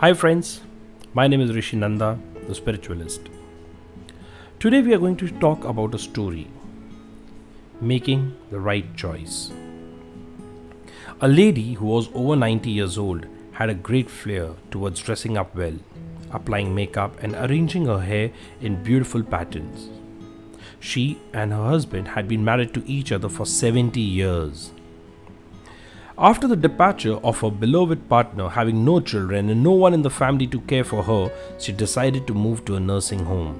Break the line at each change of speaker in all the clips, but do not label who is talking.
Hi, friends. My name is Rishi Nanda, the spiritualist. Today, we are going to talk about a story making the right choice. A lady who was over 90 years old had a great flair towards dressing up well, applying makeup, and arranging her hair in beautiful patterns. She and her husband had been married to each other for 70 years. After the departure of her beloved partner, having no children and no one in the family to care for her, she decided to move to a nursing home.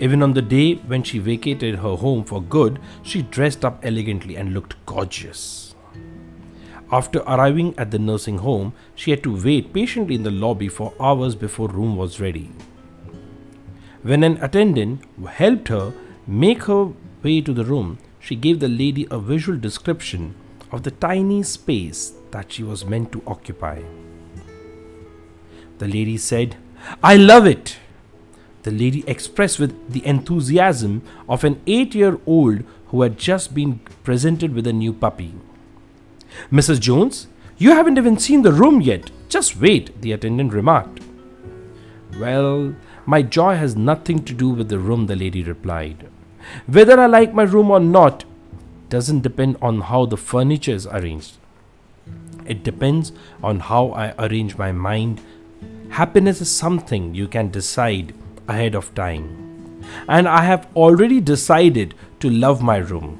Even on the day when she vacated her home for good, she dressed up elegantly and looked gorgeous. After arriving at the nursing home, she had to wait patiently in the lobby for hours before room was ready. When an attendant helped her make her way to the room, she gave the lady a visual description of the tiny space that she was meant to occupy. The lady said, I love it. The lady expressed with the enthusiasm of an eight year old who had just been presented with a new puppy. Mrs. Jones, you haven't even seen the room yet. Just wait, the attendant remarked. Well, my joy has nothing to do with the room, the lady replied. Whether I like my room or not doesn't depend on how the furniture is arranged. It depends on how I arrange my mind. Happiness is something you can decide ahead of time. And I have already decided to love my room,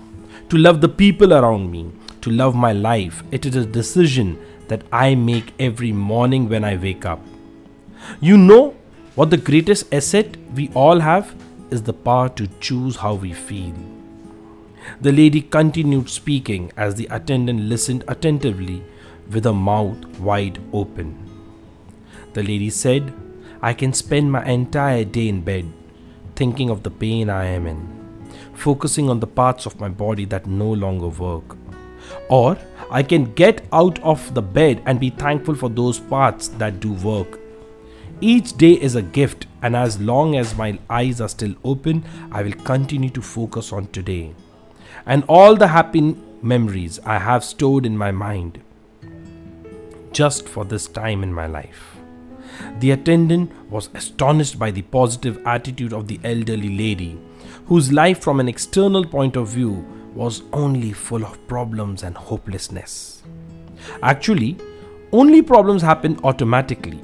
to love the people around me, to love my life. It is a decision that I make every morning when I wake up. You know what the greatest asset we all have is the power to choose how we feel. The lady continued speaking as the attendant listened attentively with her mouth wide open. The lady said, I can spend my entire day in bed thinking of the pain I am in, focusing on the parts of my body that no longer work. Or I can get out of the bed and be thankful for those parts that do work. Each day is a gift, and as long as my eyes are still open, I will continue to focus on today and all the happy memories I have stored in my mind just for this time in my life. The attendant was astonished by the positive attitude of the elderly lady, whose life from an external point of view was only full of problems and hopelessness. Actually, only problems happen automatically.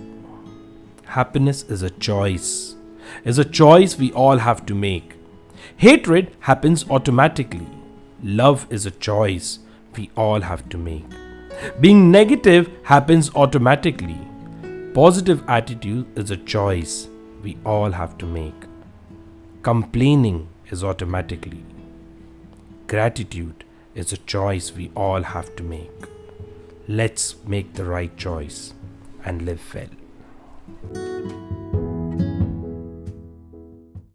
Happiness is a choice, is a choice we all have to make. Hatred happens automatically. Love is a choice we all have to make. Being negative happens automatically. Positive attitude is a choice we all have to make. Complaining is automatically. Gratitude is a choice we all have to make. Let's make the right choice and live well.